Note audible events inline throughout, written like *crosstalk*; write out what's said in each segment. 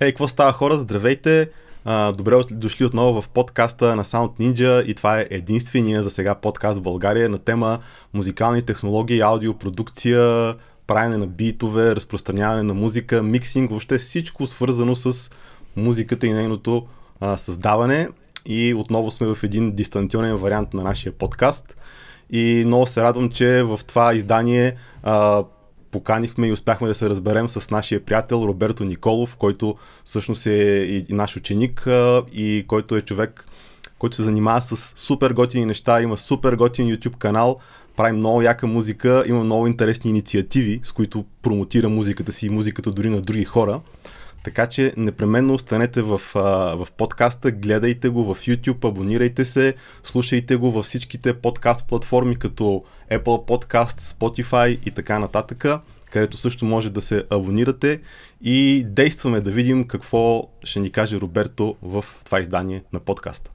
Ей, какво става хора? Здравейте! добре дошли отново в подкаста на Sound Ninja и това е единствения за сега подкаст в България на тема музикални технологии, аудиопродукция, правене на битове, разпространяване на музика, миксинг, въобще всичко свързано с музиката и нейното създаване. И отново сме в един дистанционен вариант на нашия подкаст. И много се радвам, че в това издание а, поканихме и успяхме да се разберем с нашия приятел Роберто Николов, който всъщност е и, наш ученик и който е човек, който се занимава с супер готини неща, има супер готин YouTube канал, прави много яка музика, има много интересни инициативи, с които промотира музиката си и музиката дори на други хора. Така че непременно останете в, в подкаста, гледайте го в YouTube, абонирайте се, слушайте го във всичките подкаст платформи като Apple Podcast, Spotify и така нататък, където също може да се абонирате и действаме да видим какво ще ни каже Роберто в това издание на подкаста.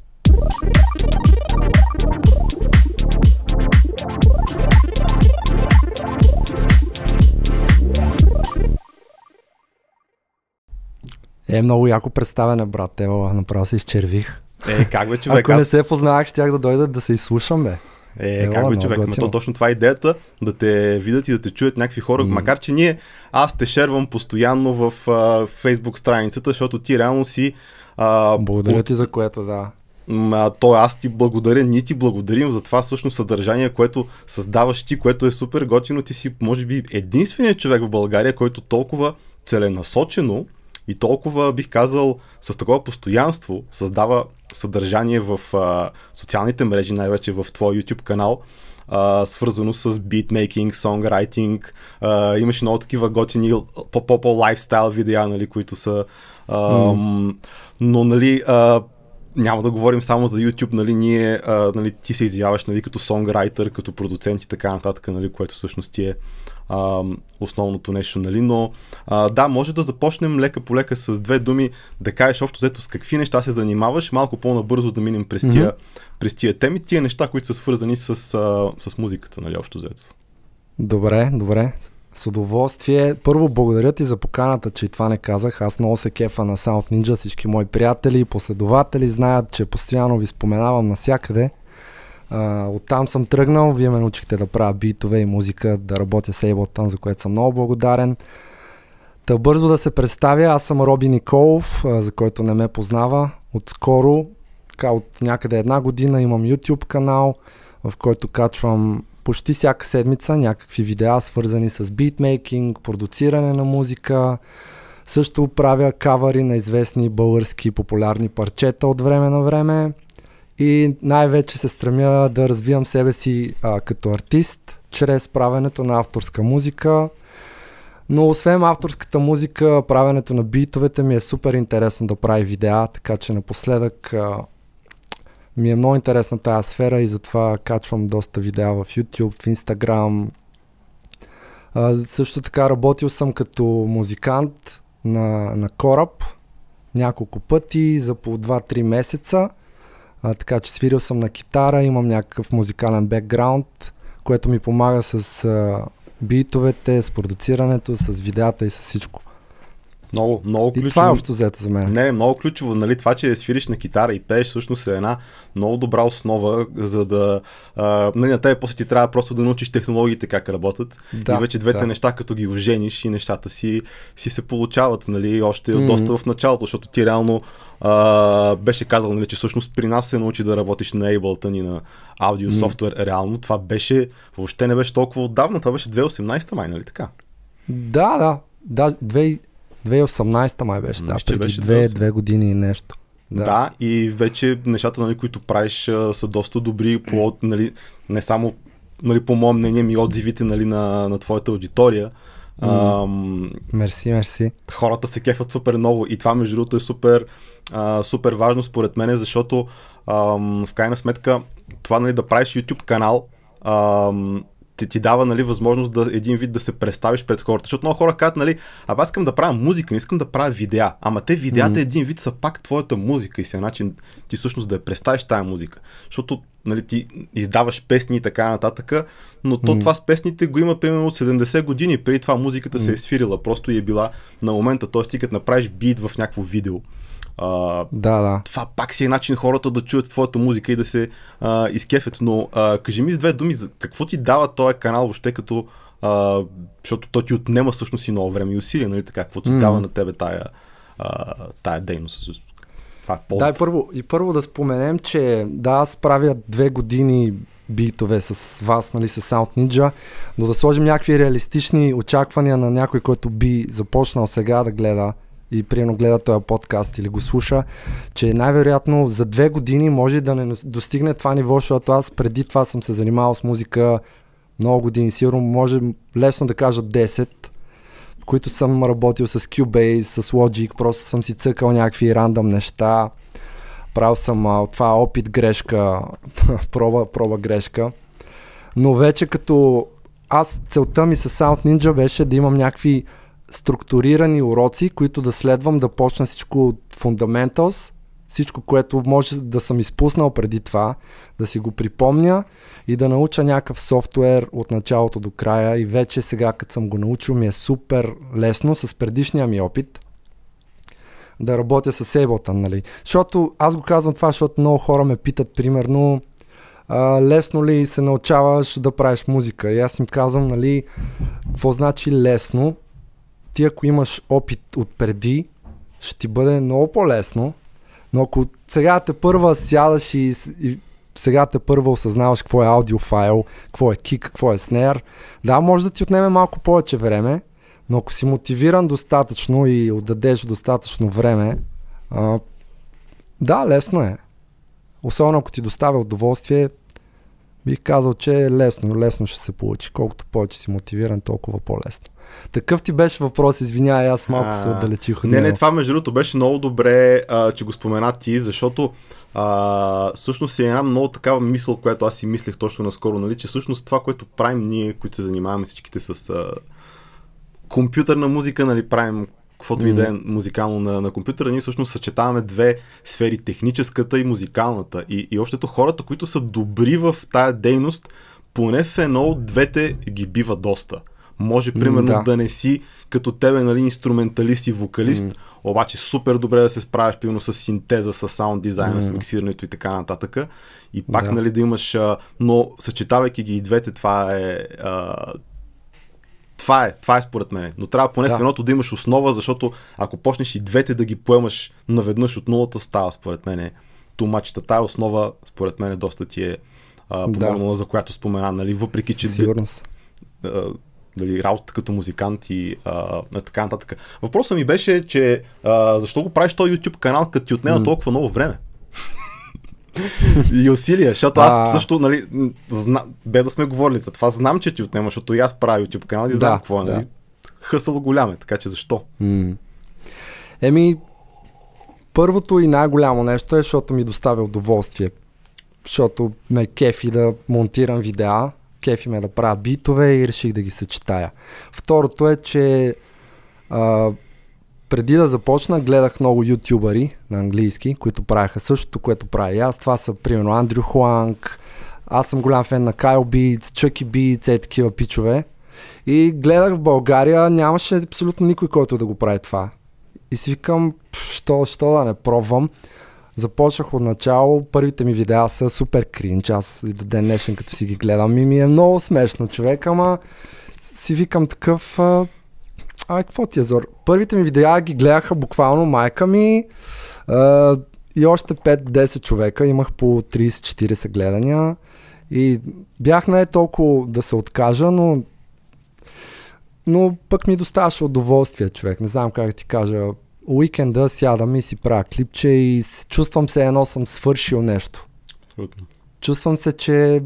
Е, много яко представяне, брат. Ева, направо се изчервих. Е, как бе, *laughs* човек? Ако аз... не се познавах, щях да дойдат да се изслушам, бе. Е, Ева, как бе, човек? Но то точно това е идеята, да те видят и да те чуят някакви хора. Mm. Макар, че ние, аз те шервам постоянно в а, Facebook страницата, защото ти реално си... А, Благодаря ти за което, да. А, то аз ти благодаря, ние ти благодарим за това всъщност съдържание, което създаваш ти, което е супер готино. Ти си, може би, единственият човек в България, който толкова целенасочено и толкова, бих казал, с такова постоянство създава съдържание в а, социалните мрежи, най-вече в твой YouTube канал, а, свързано с битмейкинг, сонграйтинг. А, имаш много такива готини по-по лайфстайл видеа, нали, които са... А, mm. Но, нали, а, няма да говорим само за YouTube, нали, ние, а, нали, ти се изявяваш нали, като сонграйтер, като продуцент и така нататък, нали, което всъщност ти е а, основното нещо, нали? Но а, да, може да започнем лека по лека с две думи, да кажеш общо взето с какви неща се занимаваш, малко по-набързо да минем през тия, mm-hmm. през тия теми, тия неща, които са свързани с, а, с музиката, нали, общо взето. Добре, добре. С удоволствие. Първо, благодаря ти за поканата, че и това не казах. Аз много се кефа на Sound Ninja. Всички мои приятели и последователи знаят, че постоянно ви споменавам навсякъде. Оттам съм тръгнал, вие ме научихте да правя битове и музика, да работя с Ableton, за което съм много благодарен. Та бързо да се представя, аз съм Роби Николов, за който не ме познава. Отскоро, така от някъде една година имам YouTube канал, в който качвам почти всяка седмица някакви видеа, свързани с битмейкинг, продуциране на музика. Също правя кавари на известни български популярни парчета от време на време и най-вече се стремя да развивам себе си а, като артист, чрез правенето на авторска музика. Но освен авторската музика, правенето на битовете ми е супер интересно да прави видеа, така че напоследък а, ми е много интересна тази сфера и затова качвам доста видеа в YouTube, в Instagram. А, също така работил съм като музикант на, на кораб няколко пъти за по 2-3 месеца. А, така че свирил съм на китара, имам някакъв музикален бекграунд, което ми помага с а, битовете, с продуцирането, с видеята и с всичко. Много, много ключово. И това е общо взето за мен. Не, много ключово. Нали, това, че свириш на китара и пееш, всъщност е една много добра основа, за да. А, нали, на тебе после ти трябва просто да научиш технологиите как работят. Да, и вече двете да. неща, като ги ожениш и нещата си, си се получават, нали, още mm-hmm. доста в началото, защото ти реално а, беше казал, нали, че всъщност при нас се научи да работиш на Ableton и на аудио mm-hmm. софтуер. Реално това беше, въобще не беше толкова отдавна, това беше 2018 май, нали така? Да, да. Да, 2018 май беше, да, преди беше две, две години и нещо. Да. да, и вече нещата, нали, които правиш, са доста добри, по, нали, не само нали, по мое мнение, ми отзивите нали, на, на твоята аудитория. Mm. Мерси, мерси. Хората се кефат супер много и това между другото е супер, а, супер важно според мен, защото ам, в крайна сметка това нали, да правиш YouTube канал ам, ти, ти дава нали, възможност да един вид да се представиш пред хората. Защото много хора казват, нали, а аз искам да правя музика, не искам да правя видеа. Ама те видеята mm-hmm. един вид са пак твоята музика и се начин ти всъщност да я представиш тая музика. Защото нали, ти издаваш песни и така нататък, но то mm. това с песните го има примерно от 70 години. Преди това музиката mm. се е свирила, просто и е била на момента, т.е. ти като направиш бит в някакво видео. А, да, да. Това пак си е начин хората да чуят твоята музика и да се а, изкефят. Но а, кажи ми с две думи, какво ти дава този канал въобще като а, защото той ти отнема всъщност и много време и усилия, нали така, какво ти mm. дава на тебе тая, а, тая дейност. Това е да, и първо, и първо да споменем, че да, аз правя две години битове с вас, нали, с Sound Ninja, но да сложим някакви реалистични очаквания на някой, който би започнал сега да гледа и приемно гледа този подкаст или го слуша, че най-вероятно за две години може да не достигне това ниво, защото аз преди това съм се занимавал с музика много години, сигурно може лесно да кажа 10, в които съм работил с Cubase, с Logic, просто съм си цъкал някакви рандъм неща, правил съм а, това опит грешка, *laughs* проба, проба грешка, но вече като аз целта ми с Sound Ninja беше да имам някакви структурирани уроци, които да следвам да почна всичко от fundamentals, всичко, което може да съм изпуснал преди това, да си го припомня и да науча някакъв софтуер от началото до края и вече сега, като съм го научил, ми е супер лесно с предишния ми опит да работя с Ableton, нали? Защото аз го казвам това, защото много хора ме питат, примерно, а, лесно ли се научаваш да правиш музика? И аз им казвам, нали, какво значи лесно? Ти ако имаш опит от преди, ще ти бъде много по-лесно, но ако сега те първа сядаш и, и сега те първа осъзнаваш какво е аудиофайл, какво е кик, какво е снер, да, може да ти отнеме малко повече време, но ако си мотивиран достатъчно и отдадеш достатъчно време, а, да, лесно е. Особено ако ти доставя удоволствие, бих казал, че е лесно, лесно ще се получи. Колкото повече си мотивиран, толкова по-лесно. Такъв ти беше въпрос, извинявай, аз малко а, се отдалечих от Не, не, това между другото беше много добре, а, че го спомена ти, защото а, всъщност е една много такава мисъл, която аз си мислех точно наскоро, нали, че всъщност това, което правим ние, които се занимаваме всичките с а, компютърна музика, нали, правим каквото и да е музикално на, на компютъра, ние всъщност съчетаваме две сфери, техническата и музикалната. И, и общото хората, които са добри в тая дейност, поне в едно от двете ги бива доста. Може, примерно, да. да не си като тебе, нали, инструменталист и вокалист, mm. обаче супер добре да се справиш, примерно, с синтеза, с саунд дизайна, mm. с миксирането и така нататък. И пак, да. нали, да имаш, но съчетавайки ги и двете, това е, това е, това е според мен. Но трябва поне да. в едното да имаш основа, защото ако почнеш и двете да ги поемаш наведнъж от нулата, става според мен тумачета. Тая основа, според мен, доста ти е помогнала, да. за която спомена, нали, въпреки, че Сигурност. дали, работа като музикант и а, така нататък. Въпросът ми беше, че а, защо го правиш този YouTube канал, като ти отнема mm. толкова много време? И усилия, защото аз а... също, нали, зна... без да сме говорили за това, знам, че ти отнема, защото и аз правя YouTube канал и знам да, какво е, нали? Да. Хъсъл голям е, така че защо? М- Еми, първото и най-голямо нещо е, защото ми доставя удоволствие. Защото ме кефи да монтирам видеа, кефи ме да правя битове и реших да ги съчетая. Второто е, че а, преди да започна, гледах много ютубъри на английски, които правяха същото, което правя и аз. Това са, примерно, Андрю Хуанг, аз съм голям фен на Кайл Битс, Чъки Битс, е такива пичове. И гледах в България, нямаше абсолютно никой, който да го прави това. И си викам, що, що да не пробвам. Започнах от начало, първите ми видеа са супер кринч, аз и до ден днешен като си ги гледам и ми е много смешно човек, ама си викам такъв, Ай, какво ти е зор? Първите ми видеа ги гледаха буквално майка ми а, и още 5-10 човека. Имах по 30-40 гледания. И бях не толкова да се откажа, но но пък ми доставаше удоволствие, човек. Не знам как ти кажа. Уикенда сядам и си правя клипче и чувствам се едно съм свършил нещо. Чувствам се, че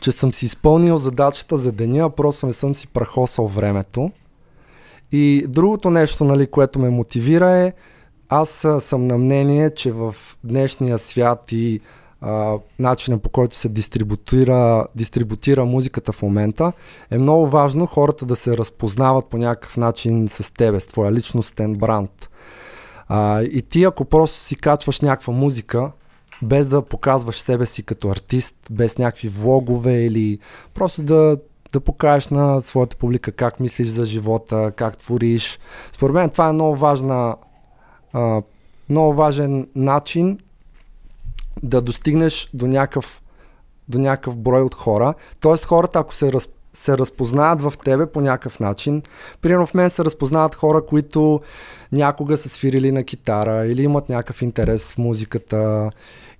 че съм си изпълнил задачата за деня, а просто не съм си прахосал времето. И другото нещо, нали, което ме мотивира е, аз съм на мнение, че в днешния свят и начина по който се дистрибутира, дистрибутира музиката в момента, е много важно хората да се разпознават по някакъв начин с тебе, с твоя личностен бранд. А, и ти ако просто си качваш някаква музика, без да показваш себе си като артист, без някакви влогове или просто да, да покажеш на своята публика как мислиш за живота, как твориш. Според мен това е много важна а, много важен начин да достигнеш до някакъв, до някакъв брой от хора. Тоест хората, ако се, раз, се разпознават в тебе по някакъв начин, примерно в мен се разпознават хора, които някога са свирили на китара или имат някакъв интерес в музиката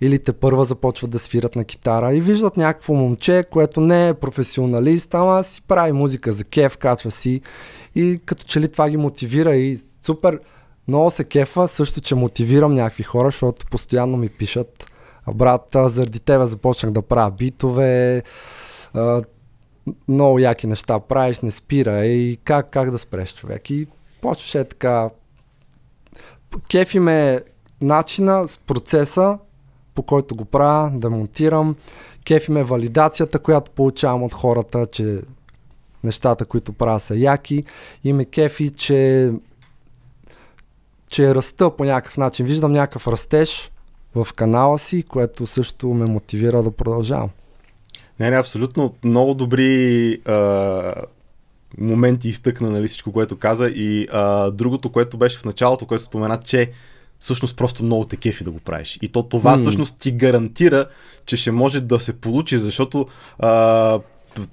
или те първа започват да свират на китара и виждат някакво момче, което не е професионалист, ама си прави музика за кеф, качва си и като че ли това ги мотивира и супер много се кефа, също, че мотивирам някакви хора, защото постоянно ми пишат брат, заради тебе започнах да правя битове, много яки неща правиш, не спира и как, как да спреш човек. И почваше така. Кефи ме начина, с процеса, по който го правя, да монтирам. Кефи ме валидацията, която получавам от хората, че нещата, които правя са яки. И ме кефи, че че ръста по някакъв начин. Виждам някакъв растеж в канала си, което също ме мотивира да продължавам. Не, не, абсолютно много добри а, моменти изтъкна нали, всичко, което каза и а, другото, което беше в началото, което спомена, че всъщност просто много те кефи да го правиш. И то това mm. всъщност ти гарантира, че ще може да се получи, защото а,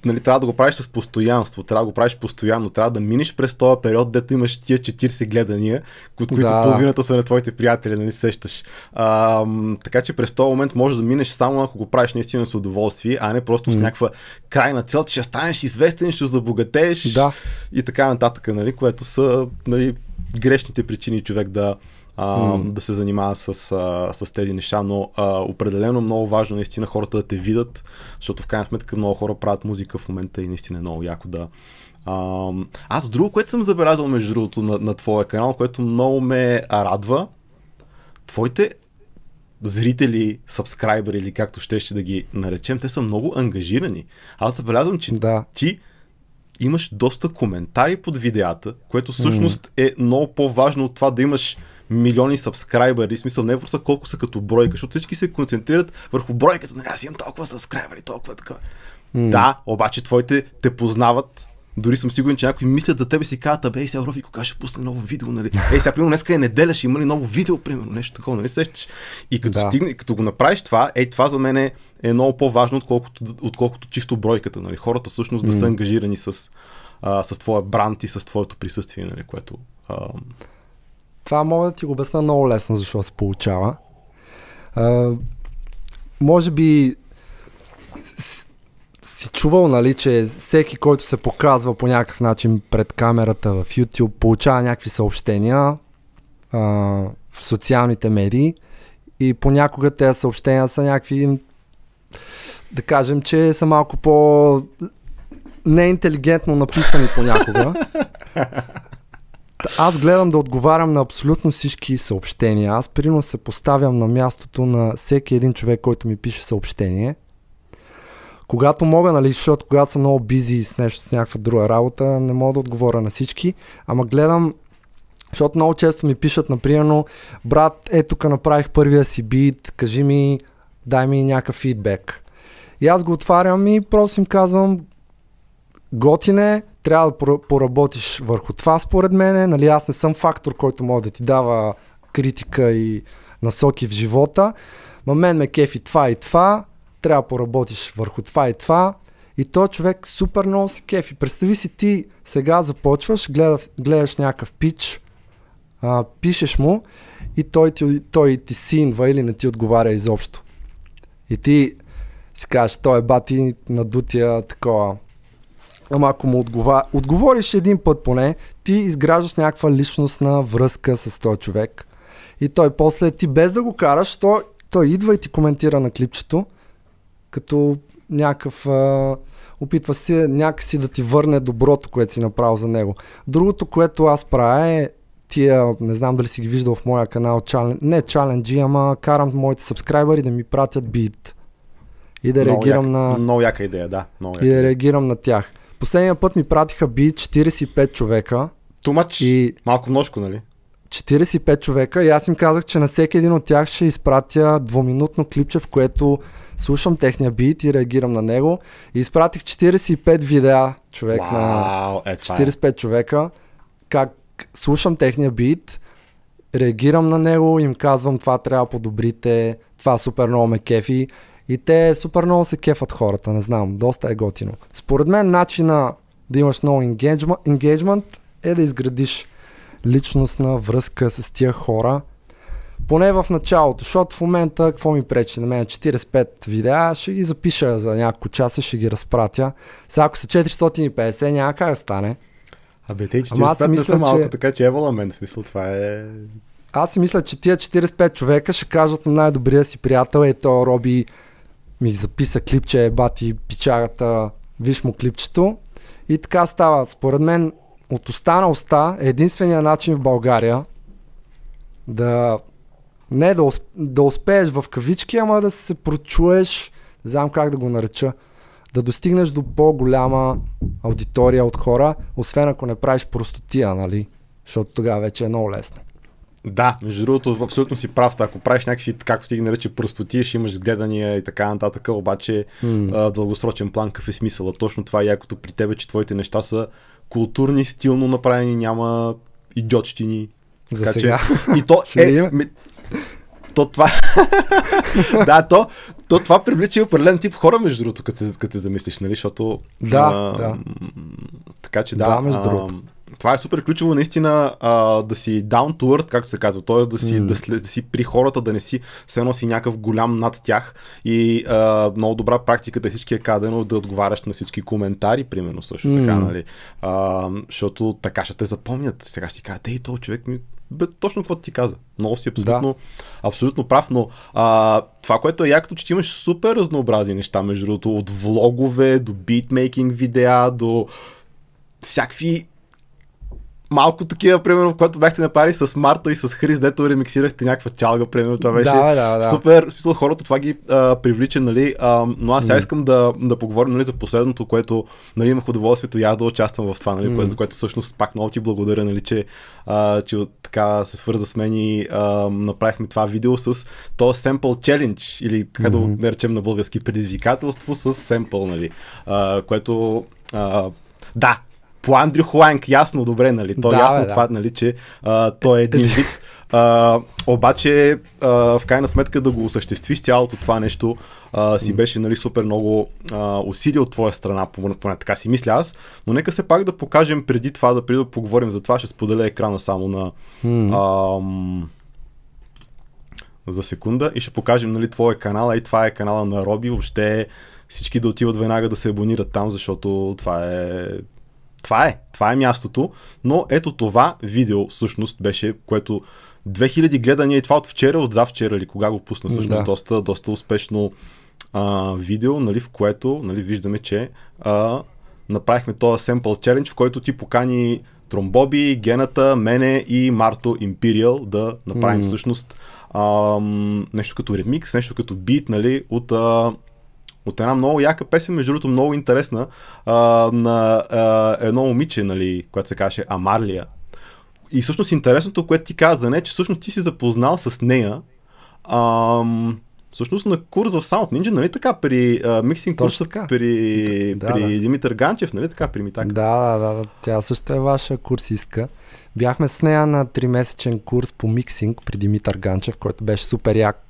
нали, трябва да го правиш с постоянство, трябва да го правиш постоянно, трябва да минеш през този период, дето имаш тия 40 гледания, които да. половината са на твоите приятели, нали сещаш. А, така че през този момент можеш да минеш само ако го правиш наистина с удоволствие, а не просто mm. с някаква крайна цел, че ще станеш известен, ще забогатееш да. и така нататък, нали, което са нали, грешните причини човек да, а, mm. да се занимава с, а, с тези неща, но а, определено много важно наистина хората да те видят, защото в крайна сметка много хора правят музика в момента и наистина е много яко да, а, аз друго, което съм забелязал между другото на, на твоя канал, което много ме радва, твоите зрители, сабскрайбери или както ще ще да ги наречем, те са много ангажирани. Аз забелязвам, че да. ти имаш доста коментари под видеята, което всъщност mm. е много по-важно от това да имаш милиони сабскрайбери, в смисъл не просто колко са като бройка, защото всички се концентрират върху бройката, нали аз имам толкова сабскрайбери, толкова така. Mm. Да, обаче твоите те познават, дори съм сигурен, че някои мислят за тебе си казват, абе, сега Роби, кога ще пусне ново видео, нали? *laughs* Ей, сега, примерно, днеска е неделя, ще има ли ново видео, примерно, нещо такова, нали сещаш? И като, да. стигне, като го направиш това, ей, това за мен е, е много по-важно, отколкото, отколкото чисто бройката, нали? Хората всъщност mm. да са ангажирани с, а, с твоя бранд и с твоето присъствие, нали? Което а, това мога да ти го обясна много лесно, защо се получава. А, може би си чувал, нали, че всеки, който се показва по някакъв начин пред камерата в YouTube, получава някакви съобщения а, в социалните медии и понякога тези съобщения са някакви да кажем, че са малко по неинтелигентно написани понякога. *laughs* Аз гледам да отговарям на абсолютно всички съобщения. Аз примерно се поставям на мястото на всеки един човек, който ми пише съобщение. Когато мога, нали, защото когато съм много бизи с нещо, с някаква друга работа, не мога да отговоря на всички, ама гледам защото много често ми пишат, например, брат, е тук направих първия си бит, кажи ми, дай ми някакъв фидбек. И аз го отварям и просто им казвам, готине, трябва да поработиш върху това според мен. Нали, аз не съм фактор, който може да ти дава критика и насоки в живота. Ма мен ме кефи това и това, трябва да поработиш върху това и това. И то човек супер много се кефи. Представи си ти сега започваш, гледаш, гледаш някакъв пич, а, пишеш му и той ти, той ти синва или не ти отговаря изобщо. И ти си кажеш, той е бати надутия такова Ама ако му отгова... отговориш един път поне, ти изграждаш някаква личностна връзка с този човек. И той после ти без да го караш, той, той идва и ти коментира на клипчето, като някакъв... А, опитва се някакси да ти върне доброто, което си направил за него. Другото, което аз правя е тия, не знам дали си ги виждал в моя канал, чален, не чаленджи, ама карам моите сабскрайбъри да ми пратят бит. И да Много реагирам як- на... Много яка идея, да. Много И яка. да реагирам на тях. Последния път ми пратиха бит 45 човека. Тумач, И малко множко, нали? 45 човека и аз им казах, че на всеки един от тях ще изпратя двуминутно клипче, в което слушам техния бит и реагирам на него. И изпратих 45 видеа човек на Вау, е, това е. 45 човека, как слушам техния бит, реагирам на него, им казвам това трябва подобрите, това супер много ме кефи и те супер много се кефат хората, не знам, доста е готино. Според мен начина да имаш много engagement е да изградиш личностна връзка с тия хора, поне в началото, защото в момента какво ми пречи на мен 45 видеа, ще ги запиша за няколко часа, ще ги разпратя. Сега ако са 450, няма как да стане. Абе, те Ама аз 45 не мисля, са малко, че- така че е валамент, смисъл, това е... Аз си мисля, че тия 45 човека ще кажат на най-добрия си приятел, е то Роби ми записа клипче, бати пичарата, виж му клипчето. И така става. Според мен от уста на уста е единствения начин в България да не да, да успееш в кавички, ама да се прочуеш, не знам как да го нареча, да достигнеш до по-голяма аудитория от хора, освен ако не правиш простотия, нали? Защото тогава вече е много лесно. Да, между другото, абсолютно си прав. Ако правиш някакви, както ти ги нарече, простоти, ще имаш гледания и така нататък, обаче М. а, дългосрочен план, какъв е смисъла. Точно това е якото при тебе, че твоите неща са културни, стилно направени, няма идиотщини. За Така сега. Че, и то *laughs* е... Ми, то това... *laughs* да, то, то това привлича и определен тип хора, между другото, като се, като се замислиш, нали, защото... Да, да. м, Така че да. Да, между другото. Това е супер ключово наистина а, да си down to earth, както се казва, т.е. да си, М. да, след, да си при хората, да не си все едно си някакъв голям над тях и а, много добра практика да всички е кадено да отговаряш на всички коментари, примерно също така, М. нали, а, защото така ще те запомнят, сега ще си кажат, ей, този човек ми бе, точно какво ти каза. Много си абсолютно, абсолютно прав, но а, това, което е якото, че ти имаш супер разнообразни неща, между другото, от влогове до битмейкинг видеа, до всякакви малко такива, примерно, в което бяхте направили с Марто и с Хрис, дето ремиксирахте някаква чалга, примерно, това беше Да, да, да. супер, в смисъл хората това ги а, привлича, нали, а, но аз сега М. искам да, да поговорим, нали, за последното, което, нали, имах удоволствието и аз да участвам в това, нали, М. което, за което всъщност пак много ти благодаря, нали, че, а, че така се свърза с мен и а, направихме това видео с този Sample Challenge, или така да го Мгм. наречем на български предизвикателство с семпъл, нали, а, което, а, да, по Андрю Хуанг, ясно, добре, нали? То Да, ясно бе, да. това, нали, че а, той е един вид. А, обаче, а, в крайна сметка да го осъществиш цялото това нещо а, си беше, нали, супер много а, усилие от твоя страна, поне, така си мисля аз. Но нека се пак да покажем преди това, да преди да поговорим за това, ще споделя екрана само на ам, за секунда и ще покажем нали, твоя канал, и това е канала на Роби. Въобще всички да отиват веднага да се абонират там, защото това е това е, това е мястото, но ето това видео всъщност беше, което 2000 гледания и това от вчера, от завчера или кога го пусна, всъщност Да. доста, доста успешно а, видео, нали, в което нали, виждаме, че а, направихме този Sample Challenge, в който ти покани Тромбоби, Гената, мене и Марто Imperial да направим М. всъщност ам, нещо като ремикс, нещо като бит, нали, от а, от една много яка песен, между другото много интересна, а, на а, едно момиче, нали, което се казваше Амарлия. И всъщност интересното, което ти каза за нея, че всъщност ти си запознал с нея, ам, всъщност на курс в Sound Ninja, нали така, при а, миксинг курса така. при, Да, при да. Димитър Ганчев, нали така, при Митак. Да, да, да. Тя също е ваша курсистка. Бяхме с нея на 3-месечен курс по миксинг при Димитър Ганчев, който беше супер як.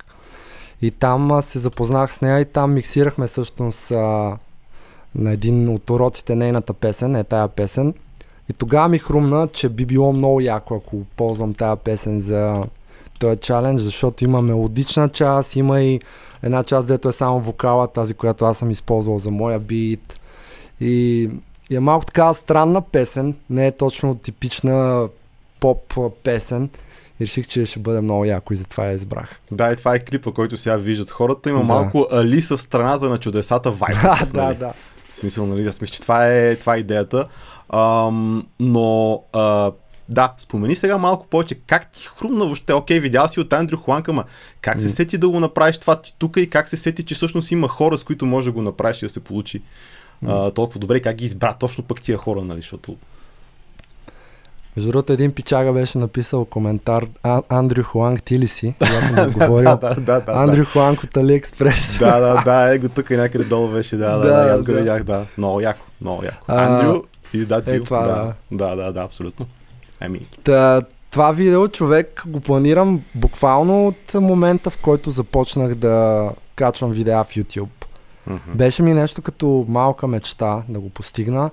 И там а, се запознах с нея и там миксирахме всъщност а, на един от уроците нейната песен, е тая песен. И тогава ми хрумна, че би било много яко, ако ползвам тая песен за този чалендж, защото има мелодична част, има и една част, дето е само вокала, тази, която аз съм използвал за моя бит. И, и е малко така странна песен, не е точно типична поп песен. И реших, че ще бъде много яко и затова я избрах. Да, и това е клипа, който сега виждат хората. Има Да. малко Алиса в страната на чудесата вайб. Да, *laughs* да, нали? да. В смисъл, нали, аз мисля, че това е, това е идеята. Ам, но а, да, спомени сега малко повече как ти хрумна въобще, окей, видял си от Андрю Хуанка, ма как се сети да го направиш това ти тук и как се сети, че всъщност има хора, с които може да го направиш и да се получи а, толкова добре, как ги избра точно пък тия хора, нали, защото между другото, един пичага беше написал коментар а, Андрю Хуанг, ти ли си? Аз съм *laughs* отговорил. да, да, да, Андрю Хуанг от Алиекспрес. *laughs* да, да, да, е го тук и някъде долу беше, да, *laughs* да, да, аз го да. видях, да. Много яко, много яко. А, Андрю, издател, е това, да, да, да, да, абсолютно. Еми, Та, това видео човек го планирам буквално от момента, в който започнах да качвам видеа в YouTube. Беше ми нещо като малка мечта да го постигна.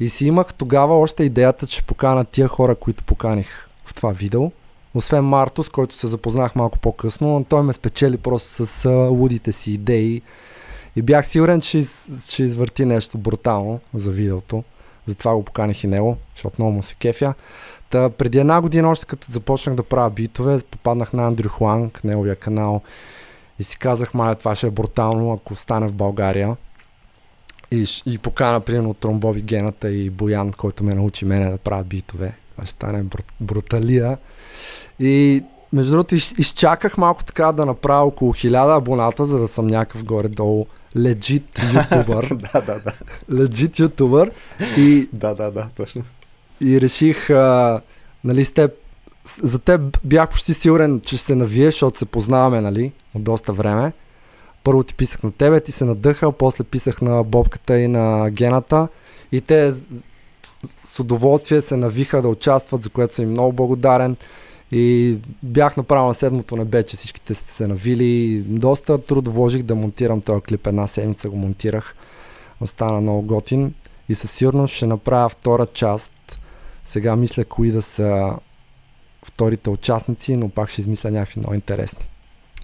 И си имах тогава още идеята, че покана тия хора, които поканих в това видео. Освен Марто, с който се запознах малко по-късно, но той ме спечели просто с лудите си идеи. И бях сигурен, че ще извърти нещо брутално за видеото. Затова го поканих и него, защото много му се кефя. Та, преди една година, още като започнах да правя битове, попаднах на Андрю Хуанг, неговия канал. И си казах, маля, това ще е брутално, ако стане в България. И, и покана, примерно, Тромбоби Гената и Боян, който ме научи мене да правя битове. Това ще стане брут, бруталия. И между другото, из, изчаках малко така да направя около 1000 абоната, за да съм някакъв горе-долу легит *laughs* ютубър. да, да, да, легит ютубър. И да, да, да, точно. и реших, а, нали, с теб, за теб бях почти сигурен, че ще се навие, защото се познаваме, нали, от доста време. Първо ти писах на тебе, ти се надъхал, после писах на Бобката и на Гената и те с, удоволствие се навиха да участват, за което съм им много благодарен. И бях направил на седмото небе, че всичките сте се навили. Доста труд вложих да монтирам този клип. Една седмица го монтирах. Остана много готин. И със сигурност ще направя втора част. Сега мисля кои да са вторите участници, но пак ще измисля някакви много интересни.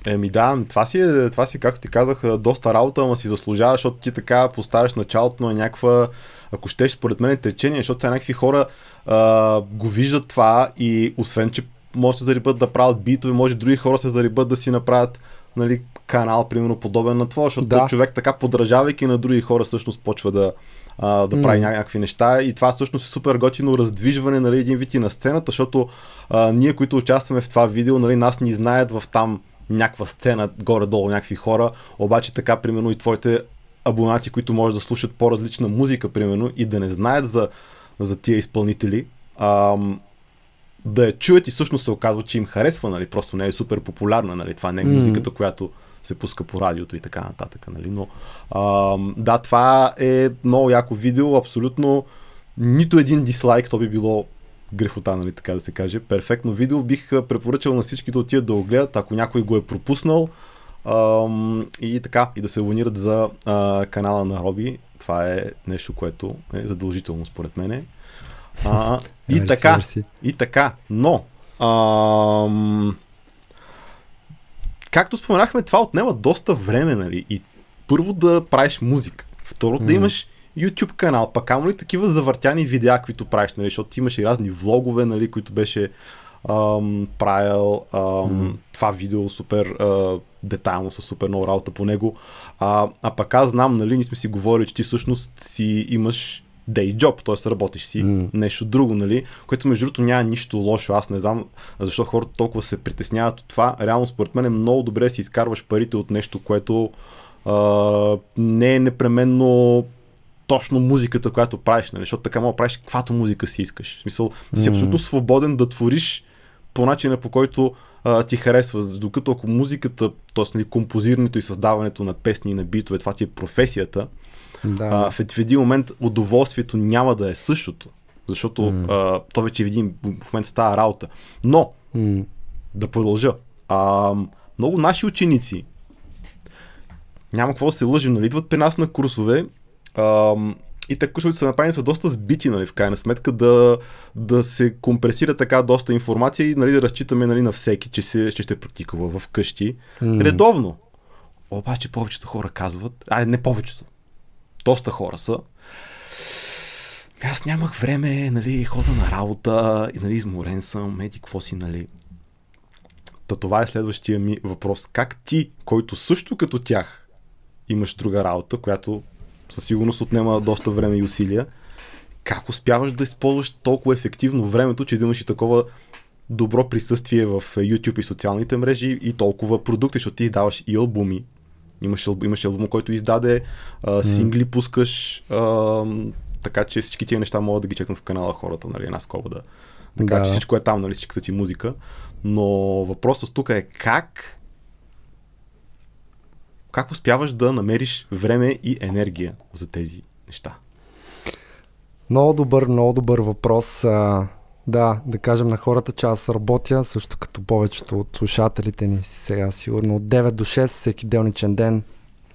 Еми да, това си, е, това си, както ти казах, е, доста работа, ама си заслужава, защото ти така поставяш началото на някаква, ако щеш, според мен е течение, защото сега някакви хора а, го виждат това и освен, че може да се зарибат да правят битове, може други хора се зарибат да си направят нали, канал, примерно, подобен на това, защото Да. човек така подражавайки на други хора, всъщност почва да, а, да прави някакви неща и това всъщност е супер готино раздвижване, нали, един вид и на сцената, защото а, ние, които участваме в това видео, нали, нас ни знаят в там някаква сцена, горе-долу някакви хора, обаче така, примерно, и твоите абонати, които може да слушат по-различна музика, примерно, и да не знаят за, за тия изпълнители, ам, да я чуят и всъщност се оказва, че им харесва, нали, просто не е супер популярна, нали, това не е музиката, която се пуска по радиото и така нататък, нали, но ам, да, това е много яко видео, абсолютно нито един дислайк, то би било грехота, нали, така да се каже. Перфектно видео. Бих препоръчал на всички да отидат да го гледат, ако някой го е пропуснал. Ам, и така, и да се абонират за а, канала на Роби. Това е нещо, което е задължително според мене. А, *laughs* и Мерси, така, мерси. и така, но ам, както споменахме, това отнема доста време, нали? И първо да правиш музика, второ да имаш YouTube канал, пък ама ли такива завъртяни видеа, които правиш, нали? Защото ти имаш и разни влогове, нали, които беше ам, правил ам, М. това видео супер а, детайлно, с супер много работа по него. А, а пък аз знам, нали, ние сме си говорили, че ти всъщност си имаш day job, т.е. работиш си М. нещо друго, нали, което между другото няма нищо лошо. Аз не знам защо хората толкова се притесняват от това. Реално според мен е много добре да си изкарваш парите от нещо, което а, не е непременно точно музиката, която правиш, нали? защото така мога да правиш каквато музика си искаш. В смисъл, ти си абсолютно свободен да твориш по начина по който а, ти харесва. Докато ако музиката, т.е. Нали, композирането и създаването на песни и на битове, това ти е професията, Да. а, в, един момент удоволствието няма да е същото. Защото а, то вече видим, в момента става работа. Но, да продължа. А, много наши ученици, няма какво да се лъжим, нали, идват при нас на курсове и те курсовете са направени са доста сбити, нали, в крайна сметка, да, да се компресира така доста информация и нали, да разчитаме нали, на всеки, че, се, че ще практикува в къщи. М. Редовно. Обаче повечето хора казват, а не повечето, доста хора са, аз нямах време, нали, хода на работа, и, нали, изморен съм, еди, какво си, нали. Та това е следващия ми въпрос. Как ти, който също като тях имаш друга работа, която със сигурност отнема доста време и усилия, как успяваш да използваш толкова ефективно времето, че да имаш и такова добро присъствие в YouTube и социалните мрежи и толкова продукти, защото ти издаваш и албуми. Имаш, имаш албум, който издаде, а, сингли пускаш, а, така че всички тия неща могат да ги чекнат в канала хората, нали, една скоба да, така да. че всичко е там, нали, всичката ти музика. Но въпросът тук е как как успяваш да намериш време и енергия за тези неща? Много добър, много добър въпрос. Да, да кажем на хората, че аз работя, също като повечето от слушателите ни сега сигурно от 9 до 6 всеки делничен ден.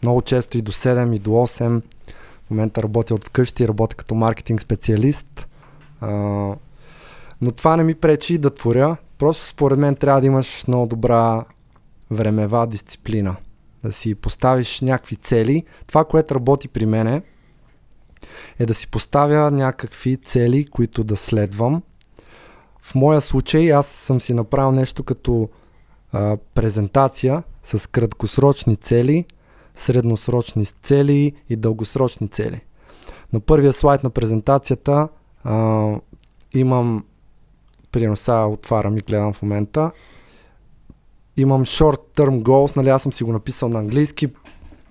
Много често и до 7 и до 8. В момента работя от вкъщи, работя като маркетинг специалист. Но това не ми пречи да творя. Просто според мен трябва да имаш много добра времева дисциплина. Да си поставиш някакви цели. Това, което работи при мене, е да си поставя някакви цели, които да следвам. В моя случай аз съм си направил нещо като а, презентация с краткосрочни цели, средносрочни цели и дългосрочни цели. На първия слайд на презентацията а, имам примерно сега отварям и гледам в момента. Имам short term goals, нали аз съм си го написал на английски,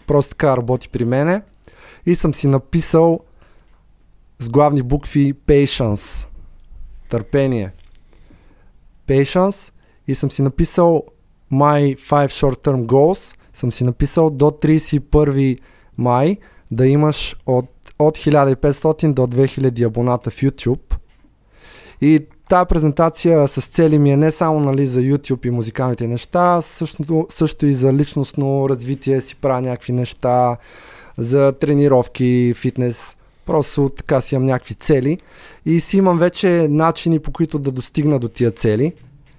просто така работи при мене. И съм си написал с главни букви patience, търпение. Patience и съм си написал my 5 short term goals, съм си написал до 31 май да имаш от, от 1500 до 2000 абоната в YouTube. И тази презентация с цели ми е не само нали, за YouTube и музикалните неща, също, също и за личностно развитие си правя някакви неща, за тренировки, фитнес. Просто така си имам някакви цели и си имам вече начини по които да достигна до тия цели.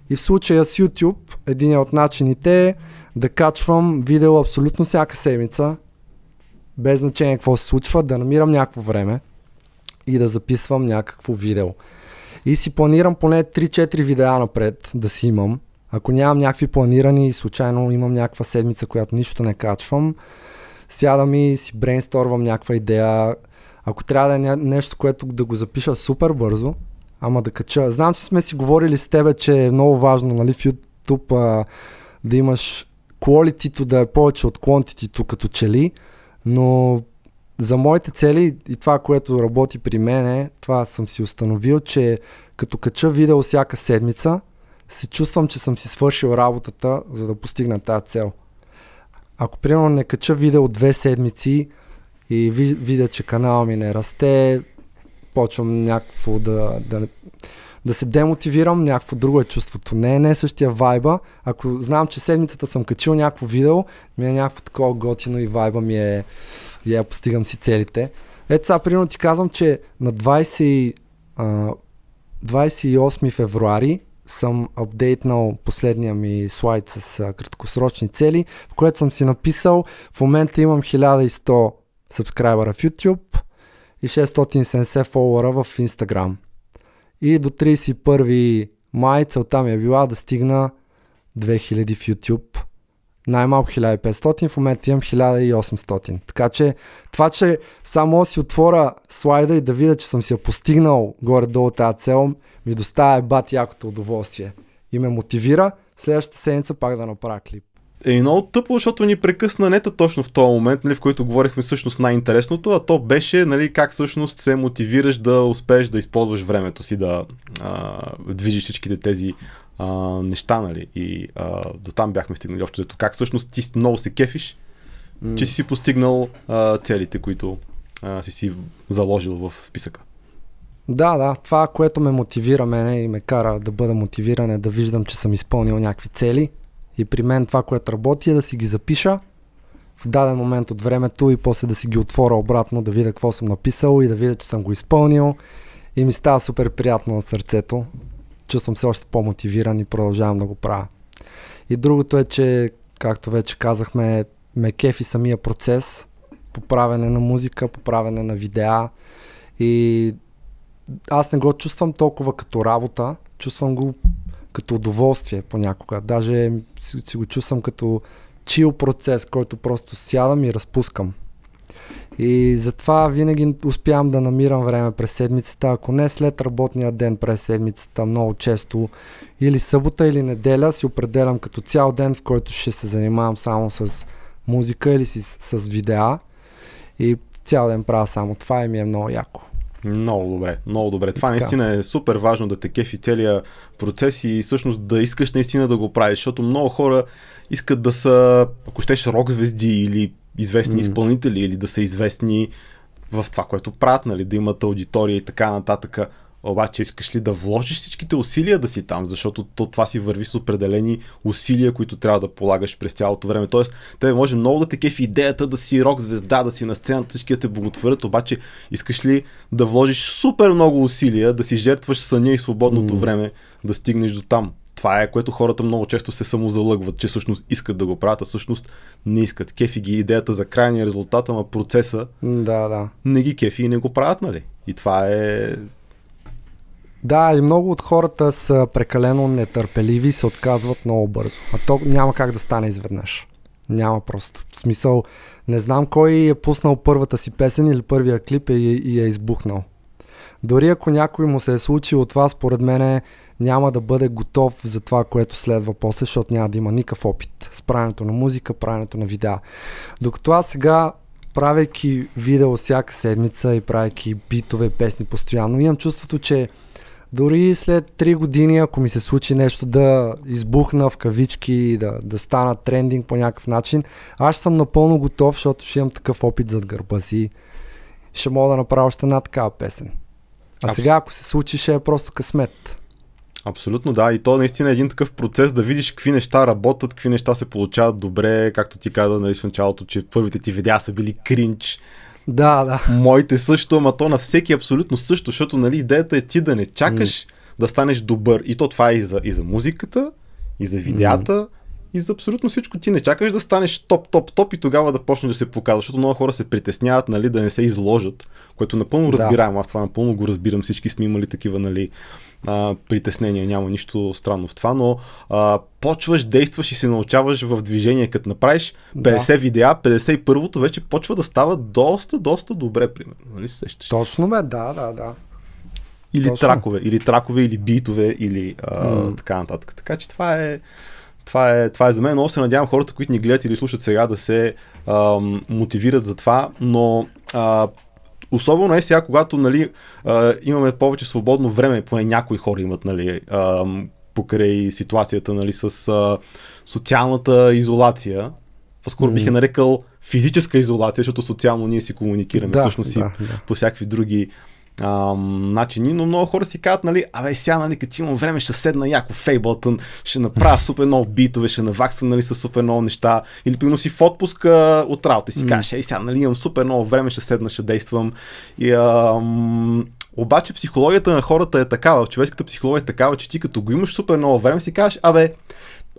И в случая с YouTube, един от начините е да качвам видео абсолютно всяка седмица, без значение какво се случва, да намирам някакво време и да записвам някакво видео. И си планирам поне 3-4 видеа напред да си имам. Ако нямам някакви планирани и случайно имам някаква седмица, която нищо не качвам, сядам и си брейнсторвам някаква идея. Ако трябва да е нещо, което да го запиша супер бързо, ама да кача. Знам, че сме си говорили с тебе, че е много важно нали, в YouTube а, да имаш quality да е повече от quantity като че ли, но за моите цели и това, което работи при мене, това съм си установил, че като кача видео всяка седмица, се чувствам, че съм си свършил работата, за да постигна тази цел. Ако примерно не кача видео две седмици и видя, че канала ми не расте, почвам някакво да, да, да се демотивирам, някакво друго е чувството. Не, не е същия вайба. Ако знам, че седмицата съм качил някакво видео, ми е някакво такова готино и вайба ми е я постигам си целите. Ето сега, примерно ти казвам, че на 20, а, 28 февруари съм апдейтнал последния ми слайд с а, краткосрочни цели, в което съм си написал, в момента имам 1100 сабскрайбера в YouTube и 670 фолуара в Instagram. И до 31 май целта ми е била да стигна 2000 в YouTube най-малко 1500, в момента имам 1800. Така че това, че само си отворя слайда и да видя, че съм си я постигнал горе-долу тази цел, ми доставя бат якото удоволствие. И ме мотивира следващата седмица пак да направя клип. Е, много тъпо, защото ни прекъсна нета точно в този момент, нали, в който говорихме всъщност най-интересното, а то беше нали, как всъщност се мотивираш да успееш да използваш времето си да а, движиш всичките тези а, неща, нали? И а, до там бяхме стигнали общо зато. Как всъщност ти много се кефиш, mm. че си постигнал а, целите, които а, си си заложил в списъка. Да, да. Това, което ме мотивира мене и ме кара да бъда мотивиран е да виждам, че съм изпълнил някакви цели. И при мен това, което работи е да си ги запиша в даден момент от времето и после да си ги отворя обратно, да видя какво съм написал и да видя, че съм го изпълнил. И ми става супер приятно на сърцето чувствам се още по-мотивиран и продължавам да го правя. И другото е, че, както вече казахме, ме кефи самия процес, поправене на музика, поправене на видеа и аз не го чувствам толкова като работа, чувствам го като удоволствие понякога. Даже си го чувствам като чил процес, който просто сядам и разпускам. И затова винаги успявам да намирам време през седмицата, ако не след работния ден през седмицата, много често или събота или неделя си определям като цял ден, в който ще се занимавам само с музика или си, с видеа и цял ден правя само това и ми е много яко. Много добре, много добре. Това така. наистина е супер важно да те кефи целият процес и всъщност да искаш наистина да го правиш, защото много хора искат да са, ако щеш, рок звезди или известни mm. изпълнители или да са известни в това, което правят, нали, да имат аудитория и така нататък. Обаче искаш ли да вложиш всичките усилия да си там, защото то, това си върви с определени усилия, които трябва да полагаш през цялото време. Тоест, те може много да те кефи идеята да си рок звезда, да си на сцената, всички да те благотворят, обаче искаш ли да вложиш супер много усилия, да си жертваш съня и свободното mm. време, да стигнеш до там това е което хората много често се самозалъгват, че всъщност искат да го правят, а всъщност не искат. Кефи ги идеята за крайния резултат, ама процеса да, да. не ги кефи и не го правят, нали? И това е да, и много от хората са прекалено нетърпеливи и се отказват много бързо. А то няма как да стане изведнъж. Няма просто. В смисъл, не знам кой е пуснал първата си песен или първия клип и, и е избухнал. Дори ако някой му се е случил от това, според мен е няма да бъде готов за това, което следва после, защото няма да има никакъв опит с правенето на музика, правенето на видеа. Докато аз сега правейки видео всяка седмица и правейки битове, песни постоянно, имам чувството, че дори след 3 години, ако ми се случи нещо да избухна в кавички, да, да стана трендинг по някакъв начин, аз съм напълно готов, защото ще имам такъв опит зад гърба си. Ще мога да направя още една такава песен. А сега, ако се случи, ще е просто късмет. Абсолютно, да. И то наистина е един такъв процес да видиш какви неща работят, какви неща се получават добре, както ти каза нали, в началото, че първите ти видеа са били кринч. Да, да. Моите също, ама то на всеки абсолютно също, защото нали, идеята е ти да не чакаш mm. да станеш добър. И то това е и за, и за музиката, и за видеята, mm. и за абсолютно всичко. Ти не чакаш да станеш топ, топ, топ и тогава да почне да се показва, защото много хора се притесняват нали, да не се изложат, което напълно разбираем. Да. Аз това напълно го разбирам. Всички сме имали такива нали, а, притеснения, няма нищо странно в това, но а, почваш, действаш и се научаваш в движение, като направиш 50 да. видеа, 51-то вече почва да става доста, доста добре, примерно. Нали се сещаш? Точно ме, да, да, да. Или Точно. тракове, или тракове, или битове, или а, mm. така нататък. Така че това е, това е, това е за мен. Много се надявам хората, които ни гледат или слушат сега, да се а, мотивират за това, но а, Особено е сега, когато нали, а, имаме повече свободно време, поне някои хора имат нали, а, покрай ситуацията нали, с а, социалната изолация. По-скоро mm. бих е нарекал физическа изолация, защото социално ние си комуникираме да, всъщност да, и да. по всякакви други ам, начини, но много хора си казват, нали, абе сега, нали, като имам време, ще седна яко в Фейбълтън, ще направя *laughs* супер много битове, ще наваксам, нали, с супер много неща, или примерно си в отпуск от работа и си mm. кажеш, ей сега, нали, имам супер много време, ще седна, ще действам. И, ам, обаче психологията на хората е такава, човешката психология е такава, че ти като го имаш супер много време си кажеш, абе, бе,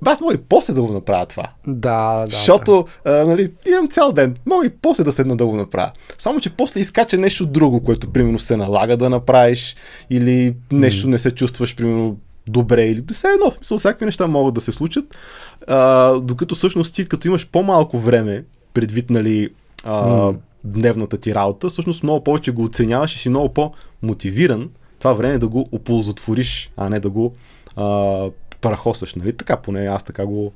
аз мога и после да го направя това. Да, да. Защото, да. А, нали, имам цял ден. Мога и после да седна да го направя. Само, че после изкача нещо друго, което, примерно, се налага да направиш или нещо mm. не се чувстваш, примерно, добре или все едно. В смисъл, всякакви неща могат да се случат. А, докато всъщност ти, като имаш по-малко време, предвид, нали, а, mm. дневната ти работа, всъщност много повече го оценяваш и си много по-мотивиран това време да го оползотвориш, а не да го а, парахосаш, нали? Така, поне аз така го...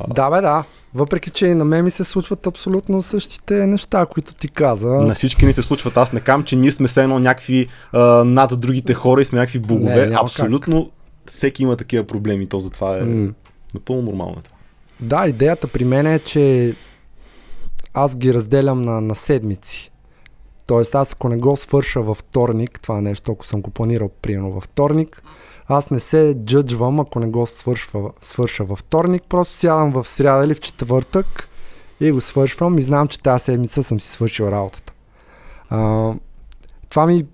А... Да, бе, да. Въпреки, че и на мен ми се случват абсолютно същите неща, които ти каза. На всички ни се случват. Аз не кам, че ние сме все едно някакви а, над другите хора и сме някакви богове. Не, абсолютно как. всеки има такива проблеми. То затова е mm. напълно нормално. Е да, идеята при мен е, че аз ги разделям на, на седмици. Тоест аз ако не го свърша във вторник, това нещо, ако съм го планирал примерно във вторник, аз не се джъджвам, ако не го свършва, свърша във вторник, просто сядам в сряда или в четвъртък и го свършвам и знам, че тази седмица съм си свършил работата. А, това ми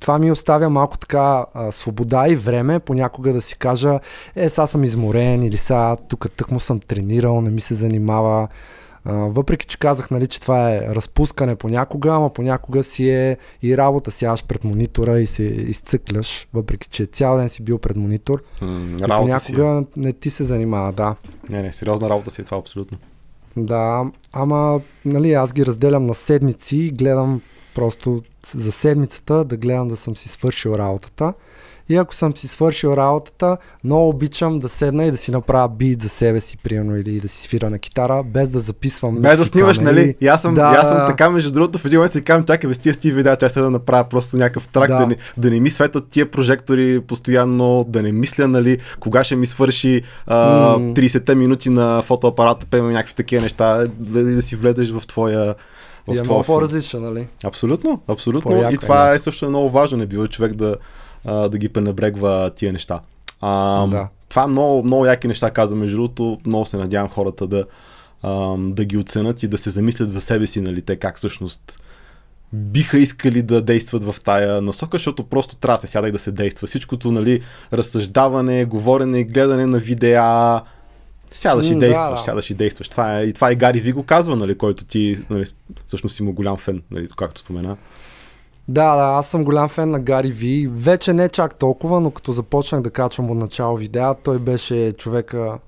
това ми оставя малко така а, свобода и време понякога да си кажа, е, сега съм изморен или сега тук тъкмо съм тренирал, не ми се занимава а, въпреки, че казах, нали, че това е разпускане понякога, ама понякога си е и работа, сядаш пред монитора и се изцъкляш, въпреки, че цял ден си бил пред монитор. М, и понякога си. не ти се занимава, да. Не, не, сериозна работа си е това абсолютно. Да, ама нали, аз ги разделям на седмици и гледам просто за седмицата да гледам да съм си свършил работата. И ако съм си свършил работата, много обичам да седна и да си направя бит за себе си, примерно, или да си свира на китара, без да записвам. Без да снимаш, камери. нали? И аз съм, да, аз съм така, между другото, в един момент си казвам, чакай, без тия сти видеа, че да направя просто някакъв трак, да. Да, не, да не ми светат тия прожектори постоянно, да не мисля, нали, кога ще ми свърши а, mm. 30-те минути на фотоапарата, пеем някакви такива неща, да, да си влезеш в твоя в и е много по-различно, нали? Абсолютно, абсолютно. По-яко, и това е, е също много важно. Не бива човек да, а, да ги пренебрегва тия неща. А, да. Това много, много яки неща каза, между другото. Много се надявам хората да, а, да ги оценят и да се замислят за себе си, нали, те как всъщност биха искали да действат в тая насока, защото просто трябва да се сяда и да се действа. Всичкото, нали, разсъждаване, говорене, гледане на видеа, сядаш и действаш, да, да. сядаш и действаш. Това е, и това и Гари Ви го казва, нали, който ти нали, всъщност си му голям фен, нали, както спомена. Да, да, аз съм голям фен на Гари Ви. Вече не чак толкова, но като започнах да качвам от начало видеа, той беше човека...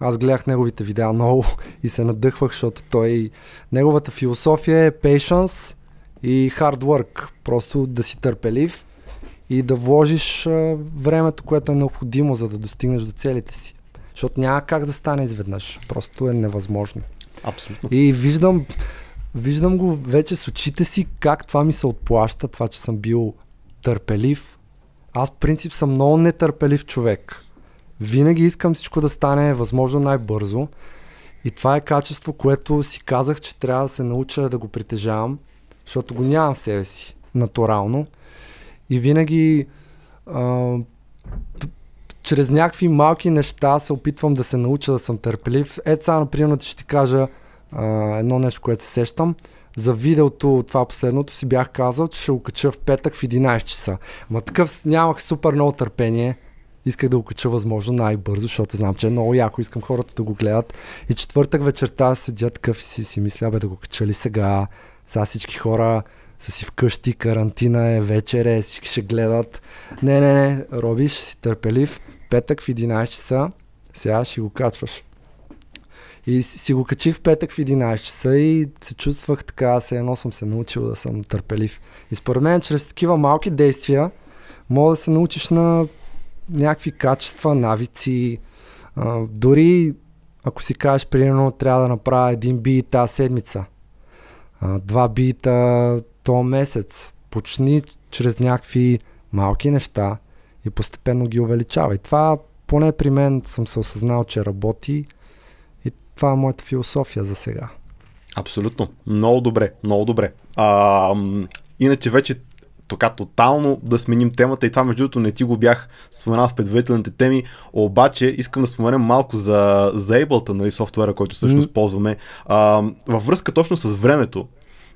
Аз гледах неговите видеа много *laughs* и се надъхвах, защото той... Неговата философия е patience и hard work. Просто да си търпелив и да вложиш времето, което е необходимо, за да достигнеш до целите си. Защото няма как да стане изведнъж. Просто е невъзможно. Абсолютно. И виждам Виждам го вече с очите си как това ми се отплаща, това, че съм бил търпелив. Аз, принцип, съм много нетърпелив човек. Винаги искам всичко да стане възможно най-бързо. И това е качество, което си казах, че трябва да се науча да го притежавам, защото го нямам в себе си натурално. И винаги а, чрез някакви малки неща се опитвам да се науча да съм търпелив. Ето сега, например, ще ти кажа, едно нещо, което се сещам. За видеото, това последното, си бях казал, че ще го кача в петък в 11 часа. Ма такъв нямах супер много търпение. Исках да го кача възможно най-бързо, защото знам, че е много яко. Искам хората да го гледат. И четвъртък вечерта седя такъв и си, си мисля, бе да го кача ли сега. Сега всички хора са си вкъщи, карантина е, вечер е, всички ще гледат. Не, не, не, Роби, ще си търпелив. Петък в 11 часа, сега ще го качваш. И си го качих в петък в 11 часа и се чувствах така, се едно съм се научил да съм търпелив. И според мен, чрез такива малки действия, мога да се научиш на някакви качества, навици. А, дори ако си кажеш, примерно, трябва да направя един би тази седмица, а, два бита то месец, почни чрез някакви малки неща и постепенно ги увеличавай. Това поне при мен съм се осъзнал, че работи това е моята философия за сега. Абсолютно. Много добре, много добре. А, иначе вече така тотално да сменим темата и това между другото не ти го бях споменал в предварителните теми, обаче искам да споменем малко за, за Ableton, нали, софтуера, който всъщност mm. ползваме, а, във връзка точно с времето,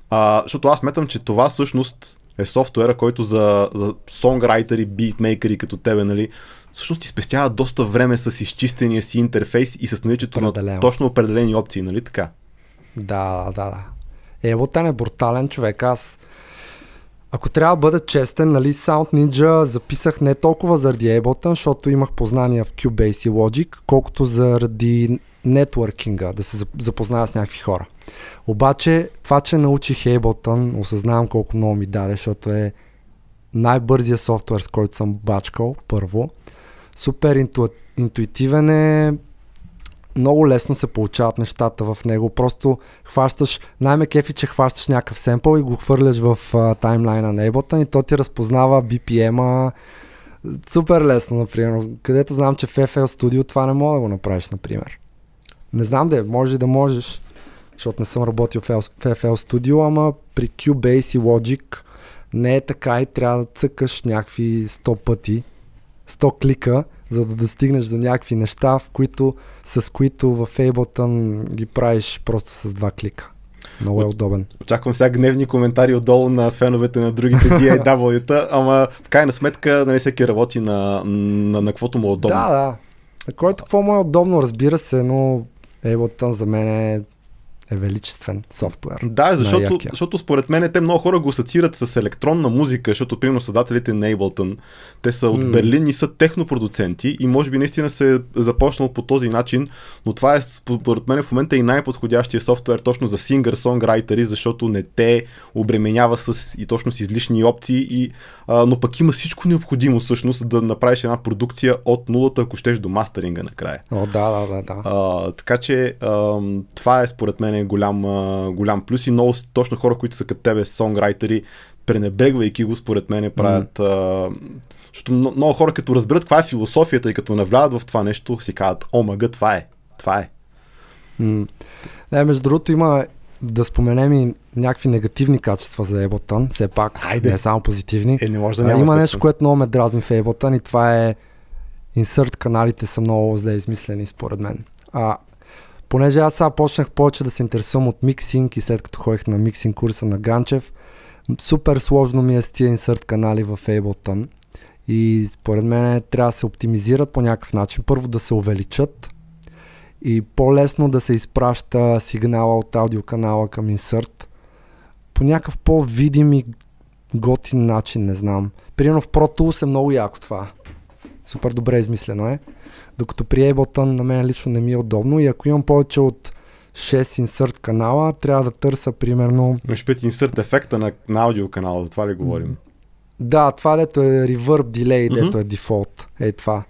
а, защото аз метам, че това всъщност е софтуера, който за, за сонграйтери, битмейкери като тебе, нали, всъщност ти спестява доста време с изчистения си интерфейс и с наличието на точно определени опции, нали така? Да, да, да. Еботен е брутален човек. Аз, ако трябва да бъда честен, нали, Sound Ninja записах не толкова заради Ableton, защото имах познания в Cubase и Logic, колкото заради нетворкинга, да се запозная с някакви хора. Обаче, това, че научих Ableton, осъзнавам колко много ми даде, защото е най-бързия софтуер, с който съм бачкал, първо супер инту, интуитивен е, много лесно се получават нещата в него. Просто хващаш, най-ме кефи, че хващаш някакъв семпъл и го хвърляш в а, таймлайна на Ableton и то ти разпознава BPM-а. Супер лесно, например. Където знам, че в FL Studio това не мога да го направиш, например. Не знам да е, може да можеш, защото не съм работил в FL Studio, ама при Cubase и Logic не е така и трябва да цъкаш някакви 100 пъти 100 клика, за да достигнеш до някакви неща, в които, с които в Ableton ги правиш просто с два клика. Много е удобен. Очаквам сега гневни коментари отдолу на феновете на другите *laughs* DIW-та, ама в крайна сметка нали, всеки работи на, на, на каквото му е удобно. Да, да. На който какво му е удобно, разбира се, но Ableton за мен е е величествен софтуер. Да, защото, защото според мен те много хора го асоциират с електронна музика, защото примерно създателите на Ableton, те са от mm. Берлин и са технопродуценти и може би наистина се е започнал по този начин, но това е според мен в момента и най-подходящия софтуер точно за сингър-сонграйтери, защото не те обременява с и точно с излишни опции, и, а, но пък има всичко необходимо всъщност да направиш една продукция от нулата, ако щеш до мастеринга накрая. О, да, да, да. да. А, така че а, това е според мен голям, а, голям плюс и много точно хора, които са като тебе сонграйтери, пренебрегвайки го, според мен правят... Mm. А, защото много, много хора като разберат каква е философията и като навлядат в това нещо, си казват, о, мъга, това е. Това е. Mm. Между другото има да споменем и някакви негативни качества за Ableton, все пак, Айде. не само позитивни. Е, не може да няма има нещо, което много ме дразни в Ableton и това е инсърт каналите са много зле измислени според мен. А, понеже аз сега почнах повече да се интересувам от миксинг и след като ходих на миксинг курса на Ганчев, супер сложно ми е с тия инсърт канали в Ableton. И според мен трябва да се оптимизират по някакъв начин. Първо да се увеличат и по-лесно да се изпраща сигнала от аудиоканала към инсърт по някакъв по-видим и готин начин, не знам. Примерно в Pro Tools е много яко това. Супер добре измислено е. Докато при Ableton на мен лично не ми е удобно и ако имам повече от 6 инсърт канала, трябва да търся примерно... Имаш 5 инсърт ефекта на, на аудио канала, за това ли говорим? Да, това дето е delay, mm-hmm. дето е дефолт. Е това.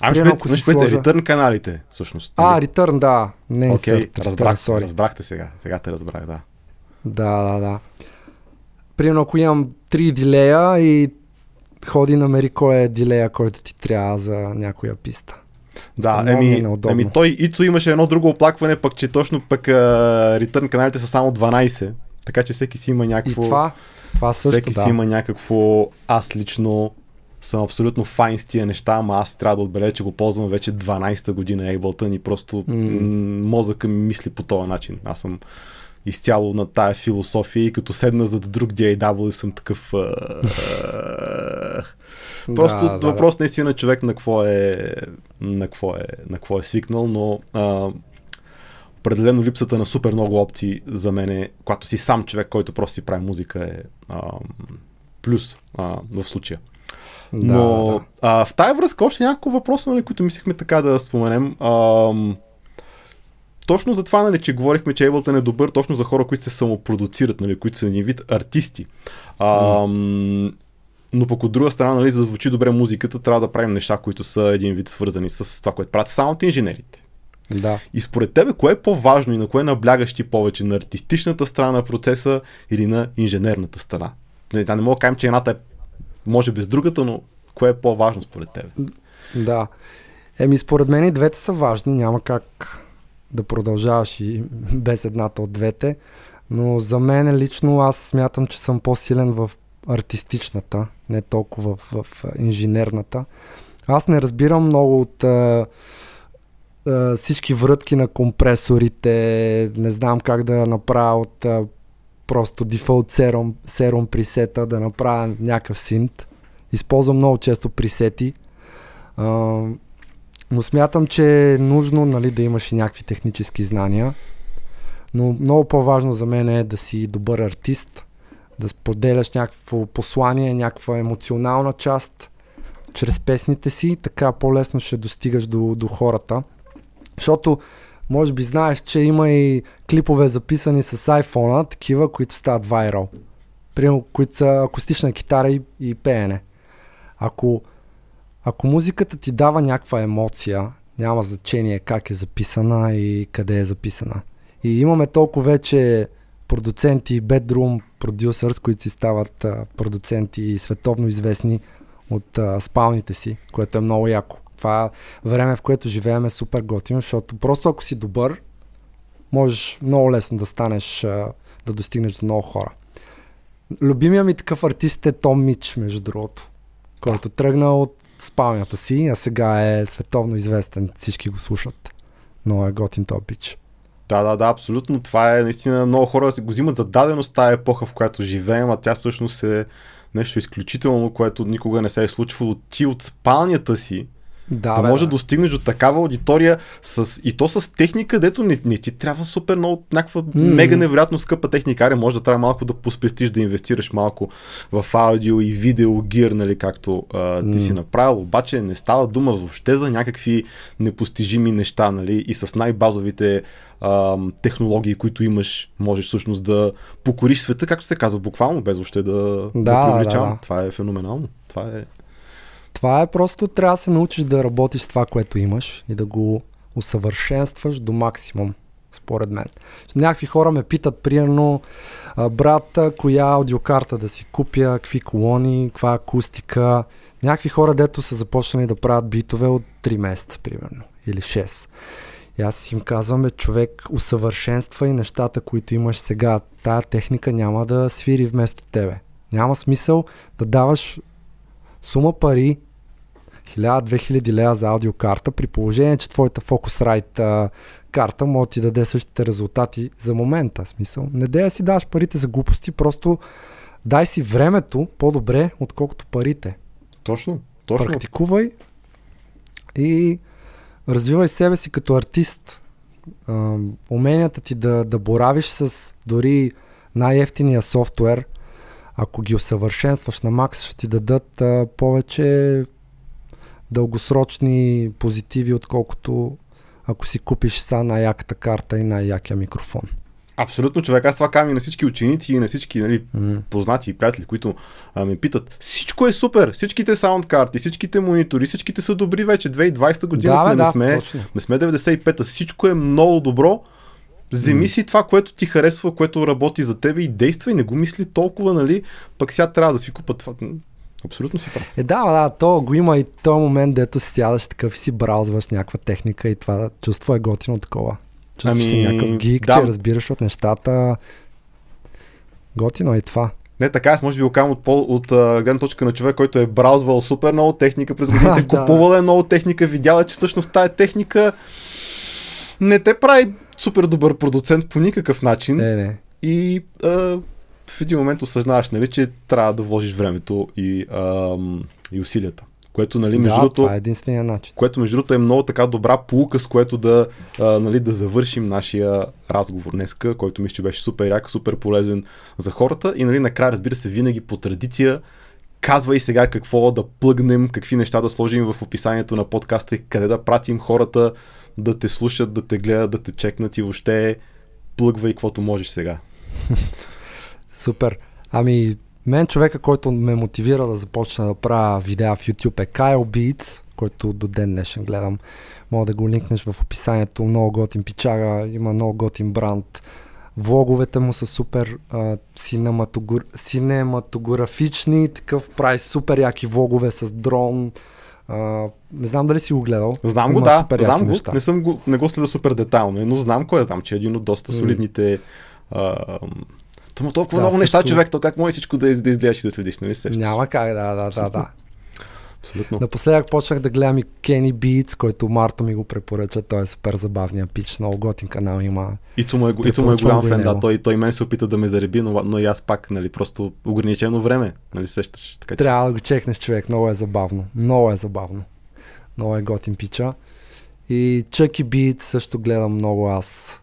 Ами ще ако си сложа... каналите, всъщност. А, return, да. Не okay, insert, разбрах, return, разбрахте сега. Сега те разбрах, да. Да, да, да. Примерно, ако имам 3 дилея и ходи намери кой е дилея, който ти трябва за някоя писта. Да, еми, еми той Ицо имаше едно друго оплакване, пък че точно пък return каналите са само 12, така че всеки си има някакво... И това, това също, всеки да. си има някакво... Аз лично съм абсолютно файн с тия неща, ама аз трябва да отбележа, че го ползвам вече 12-та година Ableton и просто mm. мозъка ми мисли по този начин. Аз съм изцяло на тая философия и като седна зад друг DAW съм такъв... Просто да, да, въпрос да. наистина човек на какво е, на какво е, на какво е свикнал, но а, определено липсата на супер много опции за мен е, когато си сам човек, който просто си прави музика е а, плюс а, в случая. Да, Но да. А, в тази връзка още няколко въпроса, нали, които мислихме така да споменем. А, точно за това, нали, че говорихме, че Ableton е добър точно за хора, които се самопродуцират, нали, които са един вид артисти. А, mm. Но пък от друга страна, нали, за да звучи добре музиката, трябва да правим неща, които са един вид свързани с това, което правят саунд инженерите. Да. И според тебе, кое е по-важно и на кое наблягаш ти повече? На артистичната страна на процеса или на инженерната страна? Не, да не мога да кажем, че едната е може без другата, но кое е по-важно според теб? Да. Еми, според мен и двете са важни. Няма как да продължаваш и без едната от двете. Но за мен лично аз смятам, че съм по-силен в артистичната, не толкова в, в инженерната. Аз не разбирам много от а, а, всички врътки на компресорите, не знам как да направя от а, просто дефолт серум, серум пресета да направя някакъв синт. Използвам много често пресети. А, но смятам, че е нужно нали, да имаш и някакви технически знания. Но много по-важно за мен е да си добър артист, да споделяш някакво послание, някаква емоционална част чрез песните си, така по-лесно ще достигаш до, до хората. Защото може би знаеш, че има и клипове записани с iPhone, такива, които стават вайрал. Примерно, които са акустична китара и, и пеене. Ако, ако музиката ти дава някаква емоция, няма значение как е записана и къде е записана. И имаме толкова вече продуценти, bedroom producers, които си стават а, продуценти световно известни от а, спалните си, което е много яко това време, в което живеем е супер готино, защото просто ако си добър, можеш много лесно да станеш, да достигнеш до много хора. Любимия ми такъв артист е Том Мич, между другото, който тръгна от спалнята си, а сега е световно известен, всички го слушат. Но е готин Том Мич. Да, да, да, абсолютно. Това е наистина много хора го взимат за даденост тази епоха, в която живеем, а тя всъщност е нещо изключително, което никога не се е случвало. Ти от спалнята си Да, да бе, може да. да достигнеш до такава аудитория с, и то с техника, дето не, не ти трябва супер много, някаква mm. мега невероятно скъпа техника. Аре, може да трябва малко да поспестиш, да инвестираш малко в аудио и видео гир, нали, както а, ти mm. си направил. Обаче не става дума въобще за някакви непостижими неща, нали, и с най-базовите а, технологии, които имаш, можеш всъщност да покориш света, както се казва, буквално, без въобще да, да, Да, да, да. Това е феноменално. Това е... Това е просто трябва да се научиш да работиш с това, което имаш и да го усъвършенстваш до максимум, според мен. Някакви хора ме питат, примерно, брат, коя аудиокарта да си купя, какви колони, каква акустика. Някакви хора, дето са започнали да правят битове от 3 месеца, примерно, или 6. И аз им казвам, човек, усъвършенства и нещата, които имаш сега. Тая техника няма да свири вместо тебе. Няма смисъл да даваш сума пари 1000-2000 лева за аудиокарта, при положение, че твоята Focusrite а, карта може да ти даде същите резултати за момента. Смисъл. Не да си даваш парите за глупости, просто дай си времето по-добре, отколкото парите. Точно. Точно. Практикувай и развивай себе си като артист. А, уменията ти да, да боравиш с дори най-ефтиния софтуер, ако ги усъвършенстваш на макс, ще ти дадат а, повече дългосрочни позитиви, отколкото ако си купиш са най-яката карта и най-якия микрофон. Абсолютно, човек. Аз това казвам и на всички ученици и на всички нали, М. познати и приятели, които а, ме питат. Всичко е супер. Всичките саунд карти, всичките монитори, всичките са добри вече. 2020 година Да, сме, бе, не, да, сме, точно. не сме 95-та. Всичко е много добро. Вземи си това, което ти харесва, което работи за тебе и действай. Не го мисли толкова, нали? Пък сега трябва да си купа това. Абсолютно си прав. Е, да, да, то го има и този момент, дето си сядаш такъв и си браузваш някаква техника и това чувство е готино такова. Чувстваш Ами, си някакъв гик, да. че разбираш от нещата. Готино е това. Не, така аз може би го казвам от, пол- от гледна точка на човек, който е браузвал супер много техника през годините, *laughs* Да. купувал е много техника, видял е, че всъщност тая техника не те прави супер добър продуцент по никакъв начин Не, не. и а, в един момент осъзнаваш, нали, че трябва да вложиш времето и, ам, и усилията. Което, нали, между да, другото, това е единствения начин. което между другото е много така добра полука, с което да, а, нали, да завършим нашия разговор днеска, който мисля, че беше супер як, супер полезен за хората и нали, накрая, разбира се, винаги по традиция казвай сега какво да плъгнем, какви неща да сложим в описанието на подкаста и къде да пратим хората да те слушат, да те гледат, да те чекнат и въобще плъгвай каквото можеш сега. *laughs* Супер. Ами, мен човека, който ме мотивира да започна да правя видеа в YouTube е Kyle Beats, който до ден днешен гледам. Мога да го линкнеш в описанието. Много готин пичага, има много готин бранд. Влоговете му са супер а, синематогор... синематографични, такъв прави супер яки влогове с дрон. А, не знам дали си го гледал. Знам го, да, знам го, неща. не, съм го, не го следа супер детайлно, но знам кой е, знам, че е един от доста солидните а, Тома толкова Да, много неща, също- човек, то как може всичко да, из- да изгледаш и да следиш, нали се? сещаш? Няма как, да, да, да, да. Абсолютно. Напоследък почнах да гледам и Kenny Beats, който Марто ми го препоръча. Той е супер забавния пич, много готин канал има. Ицо му е, му е голям го и фен, да. Той, той мен се опита да ме зареби, но, но и аз пак, нали, просто ограничено време, нали, сещаш. Така, че... Трябва да го чекнеш човек, много е забавно. Много е забавно. Много е готин пича. И Chucky Beat също гледам много аз.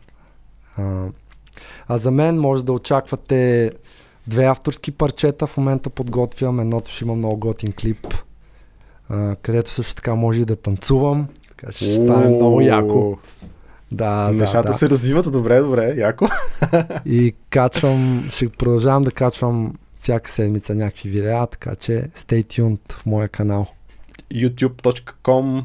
А, а за мен може да очаквате две авторски парчета. В момента подготвям. Едното ще има много готин клип, а, където също така може и да танцувам. Така ще стане много яко. Да, Нещата да, да. се развиват добре, добре, яко. *laughs* И качвам, ще продължавам да качвам всяка седмица някакви видеа, така че stay tuned в моя канал. youtube.com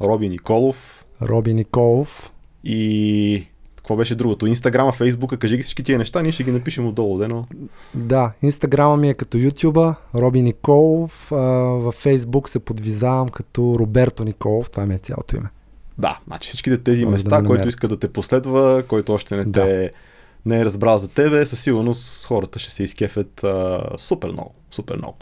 Роби Николов Роби Николов. и какво беше другото? Инстаграма, Фейсбука, кажи ги всички тия неща, ние ще ги напишем отдолу, дено. Да, инстаграма ми е като ютуба, Роби Николов. Във фейсбук се подвизавам като Роберто Николов, това ми е цялото име. Да, значи всичките тези Може да места, ме който иска да те последва, който още не Да. те не е разбрал за тебе, със сигурност хората ще се изкефят а, супер много. Супер много.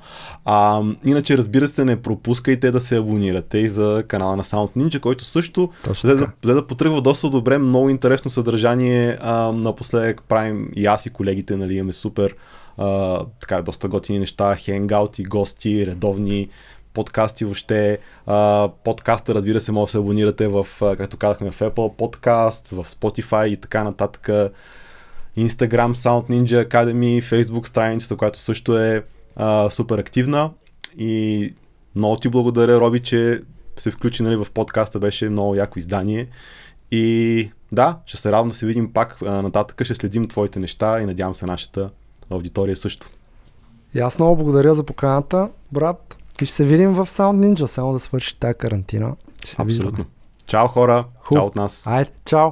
А, иначе, разбира се, не пропускайте да се абонирате и за канала на Sound Ninja, който също взе да, взе да потръгва доста добре, много интересно съдържание. А, напоследък правим и аз и колегите, нали, имаме супер а, така, доста готини неща, хенгаути, гости, редовни подкасти въобще. А, подкаста, разбира се, може да се абонирате в, както казахме, в Apple Podcast, в Spotify и така нататък. Instagram Sound Ninja Academy, Facebook страницата, която също е а, супер активна. И много ти благодаря, Роби, че се включи нали, в подкаста, беше много яко издание. И да, ще се радвам да се видим пак нататък, ще следим твоите неща и надявам се нашата аудитория също. И аз много благодаря за поканата, брат. И ще се видим в Sound Ninja, само да свърши тази карантина. Ще се Абсолютно. Виждаме. Чао хора, Хуб. чао от нас. Айде, чао.